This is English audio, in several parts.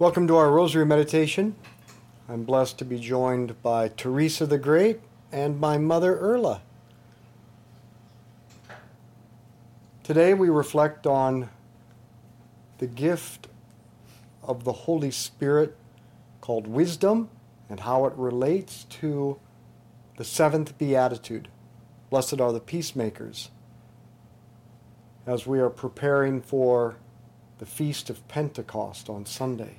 Welcome to our Rosary Meditation. I'm blessed to be joined by Teresa the Great and my mother Erla. Today we reflect on the gift of the Holy Spirit called wisdom and how it relates to the seventh beatitude. Blessed are the peacemakers. As we are preparing for the feast of Pentecost on Sunday.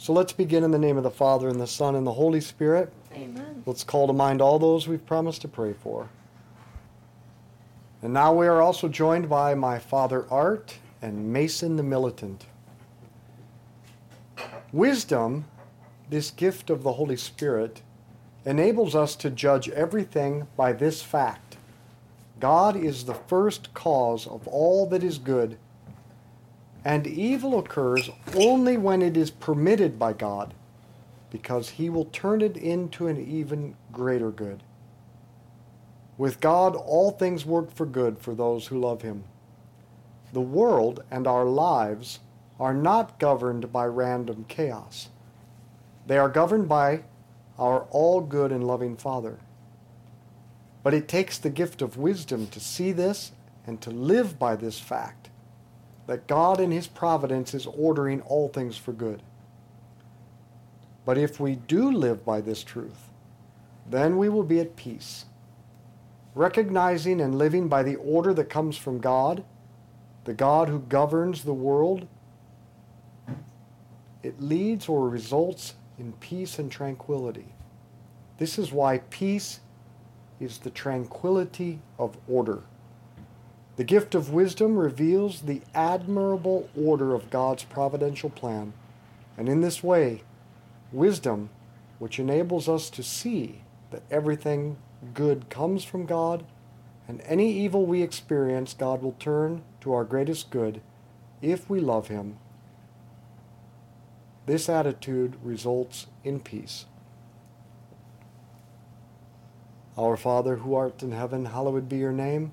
So let's begin in the name of the Father, and the Son, and the Holy Spirit. Amen. Let's call to mind all those we've promised to pray for. And now we are also joined by my father Art and Mason the Militant. Wisdom, this gift of the Holy Spirit, enables us to judge everything by this fact God is the first cause of all that is good and evil occurs only when it is permitted by God, because he will turn it into an even greater good. With God, all things work for good for those who love him. The world and our lives are not governed by random chaos. They are governed by our all good and loving Father. But it takes the gift of wisdom to see this and to live by this fact that God in His providence is ordering all things for good. But if we do live by this truth, then we will be at peace, recognizing and living by the order that comes from God, the God who governs the world. It leads or results in peace and tranquility. This is why peace is the tranquility of order. The gift of wisdom reveals the admirable order of God's providential plan, and in this way, wisdom, which enables us to see that everything good comes from God, and any evil we experience, God will turn to our greatest good if we love Him. This attitude results in peace. Our Father who art in heaven, hallowed be your name.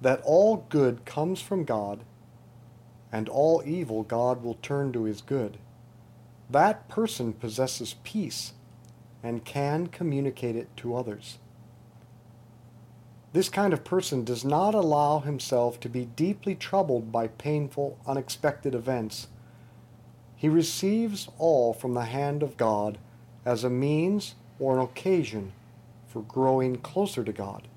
that all good comes from God and all evil God will turn to his good, that person possesses peace and can communicate it to others. This kind of person does not allow himself to be deeply troubled by painful, unexpected events. He receives all from the hand of God as a means or an occasion for growing closer to God.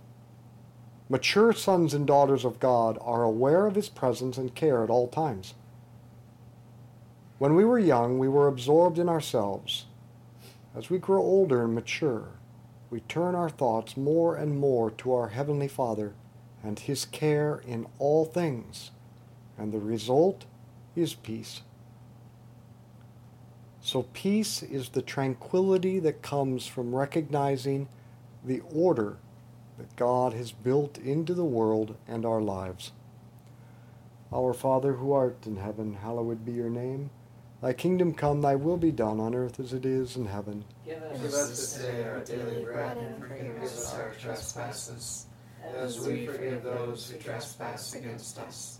Mature sons and daughters of God are aware of His presence and care at all times. When we were young, we were absorbed in ourselves. As we grow older and mature, we turn our thoughts more and more to our Heavenly Father and His care in all things, and the result is peace. So, peace is the tranquility that comes from recognizing the order that God has built into the world and our lives. Our Father who art in heaven, hallowed be your name. Thy kingdom come, thy will be done on earth as it is in heaven. Give us this day our daily bread, and forgive us our trespasses, as we forgive those who trespass against us.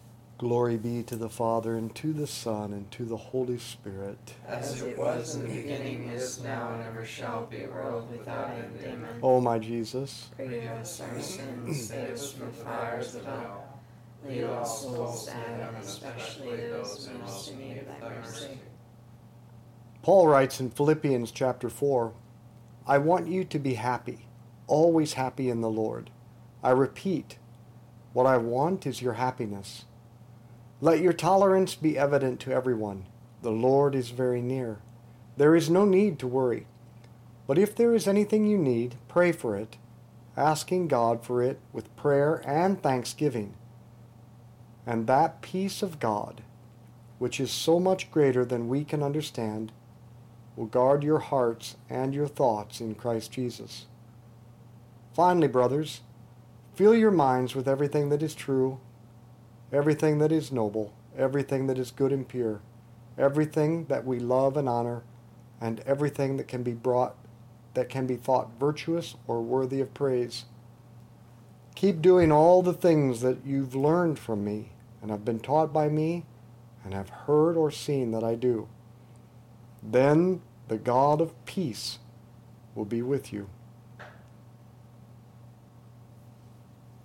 Glory be to the Father, and to the Son, and to the Holy Spirit. As it was in the beginning, is now, and ever shall be, world without end. Amen. O my Jesus, Forgive us our sins, Save us from the fires of hell. lead all souls to heaven, especially those most in need of thy mercy. Paul writes in Philippians chapter 4 I want you to be happy, always happy in the Lord. I repeat, what I want is your happiness. Let your tolerance be evident to everyone. The Lord is very near. There is no need to worry. But if there is anything you need, pray for it, asking God for it with prayer and thanksgiving. And that peace of God, which is so much greater than we can understand, will guard your hearts and your thoughts in Christ Jesus. Finally, brothers, fill your minds with everything that is true, everything that is noble, everything that is good and pure, everything that we love and honor, and everything that can be brought that can be thought virtuous or worthy of praise. Keep doing all the things that you've learned from me and have been taught by me and have heard or seen that I do. Then the God of peace will be with you.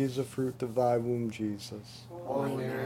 is the fruit of thy womb, Jesus. Holy Mary,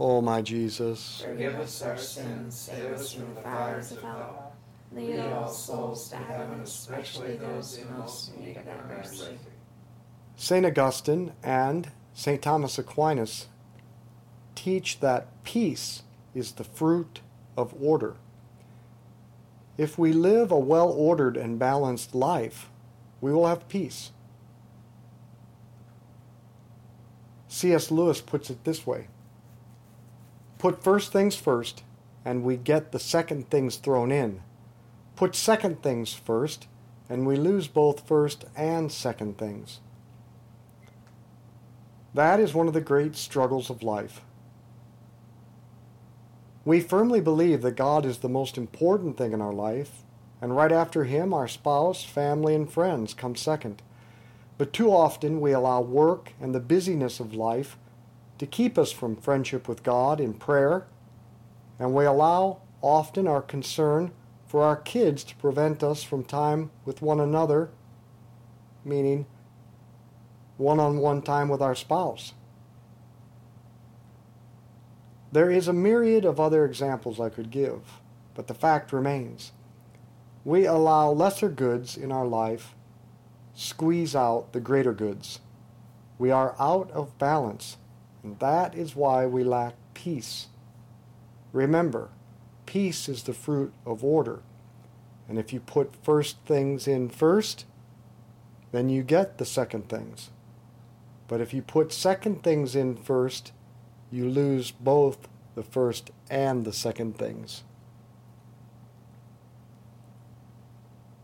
O my Jesus, forgive us our sins, save us from the fires of hell. Lead all souls to heaven, especially those who most need of thy mercy. St. Augustine and St. Thomas Aquinas teach that peace is the fruit of order. If we live a well ordered and balanced life, we will have peace. C.S. Lewis puts it this way Put first things first, and we get the second things thrown in. Put second things first, and we lose both first and second things. That is one of the great struggles of life. We firmly believe that God is the most important thing in our life, and right after Him, our spouse, family, and friends come second. But too often we allow work and the busyness of life to keep us from friendship with God in prayer, and we allow often our concern for our kids to prevent us from time with one another, meaning one on one time with our spouse. There is a myriad of other examples I could give, but the fact remains. We allow lesser goods in our life squeeze out the greater goods. We are out of balance, that is why we lack peace. Remember, peace is the fruit of order. And if you put first things in first, then you get the second things. But if you put second things in first, you lose both the first and the second things.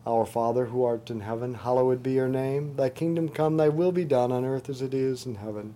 Our Father who art in heaven, hallowed be your name. Thy kingdom come, thy will be done on earth as it is in heaven.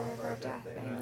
of our death. Amen.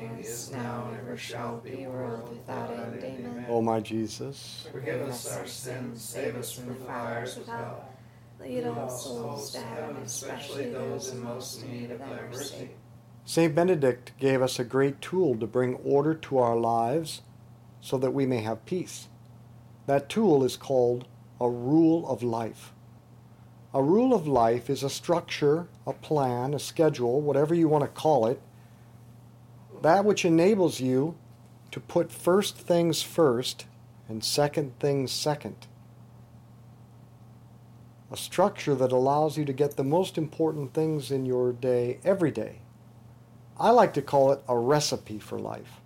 is now, and ever shall be, world without end. Amen. O my Jesus, Forgive us our sins, save us from the fires of hell. Lead all souls to heaven, especially those in most need of thy mercy. St. Benedict gave us a great tool to bring order to our lives so that we may have peace. That tool is called a rule of life. A rule of life is a structure, a plan, a schedule, whatever you want to call it, that which enables you to put first things first and second things second. A structure that allows you to get the most important things in your day every day. I like to call it a recipe for life.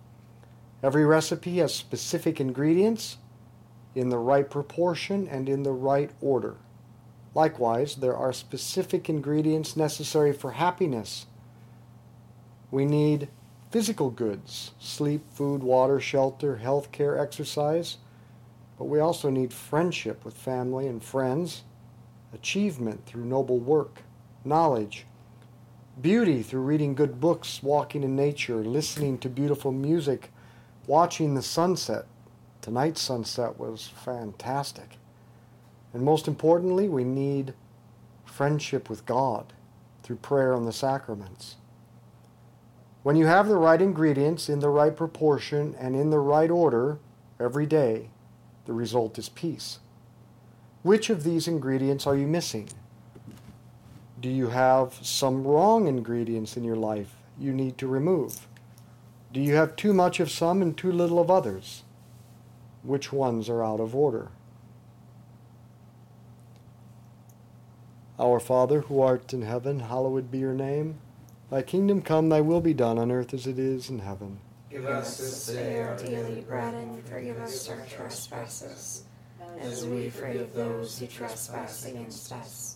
Every recipe has specific ingredients in the right proportion and in the right order. Likewise, there are specific ingredients necessary for happiness. We need physical goods sleep, food, water, shelter, health care, exercise. But we also need friendship with family and friends, achievement through noble work, knowledge, beauty through reading good books, walking in nature, listening to beautiful music, watching the sunset. Tonight's sunset was fantastic. And most importantly, we need friendship with God through prayer and the sacraments. When you have the right ingredients in the right proportion and in the right order every day, the result is peace. Which of these ingredients are you missing? Do you have some wrong ingredients in your life you need to remove? Do you have too much of some and too little of others? Which ones are out of order? Our Father, who art in heaven, hallowed be your name. Thy kingdom come, thy will be done on earth as it is in heaven. Give us this day our daily bread, and forgive us our trespasses, as we forgive those who trespass against us.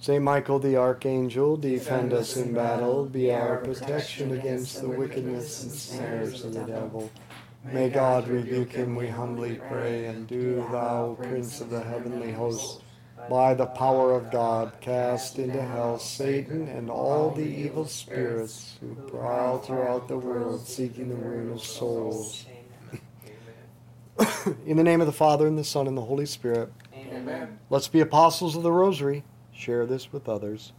Saint Michael the Archangel, defend us in battle, be our protection against the wickedness and snares of the devil. May God rebuke him, we humbly pray, and do thou, Prince of the heavenly host, by the power of God, cast into hell Satan and all the evil spirits who prowl throughout the world seeking the ruin of souls. In the name of the Father, and the Son, and the Holy Spirit, Amen. let's be apostles of the Rosary. Share this with others.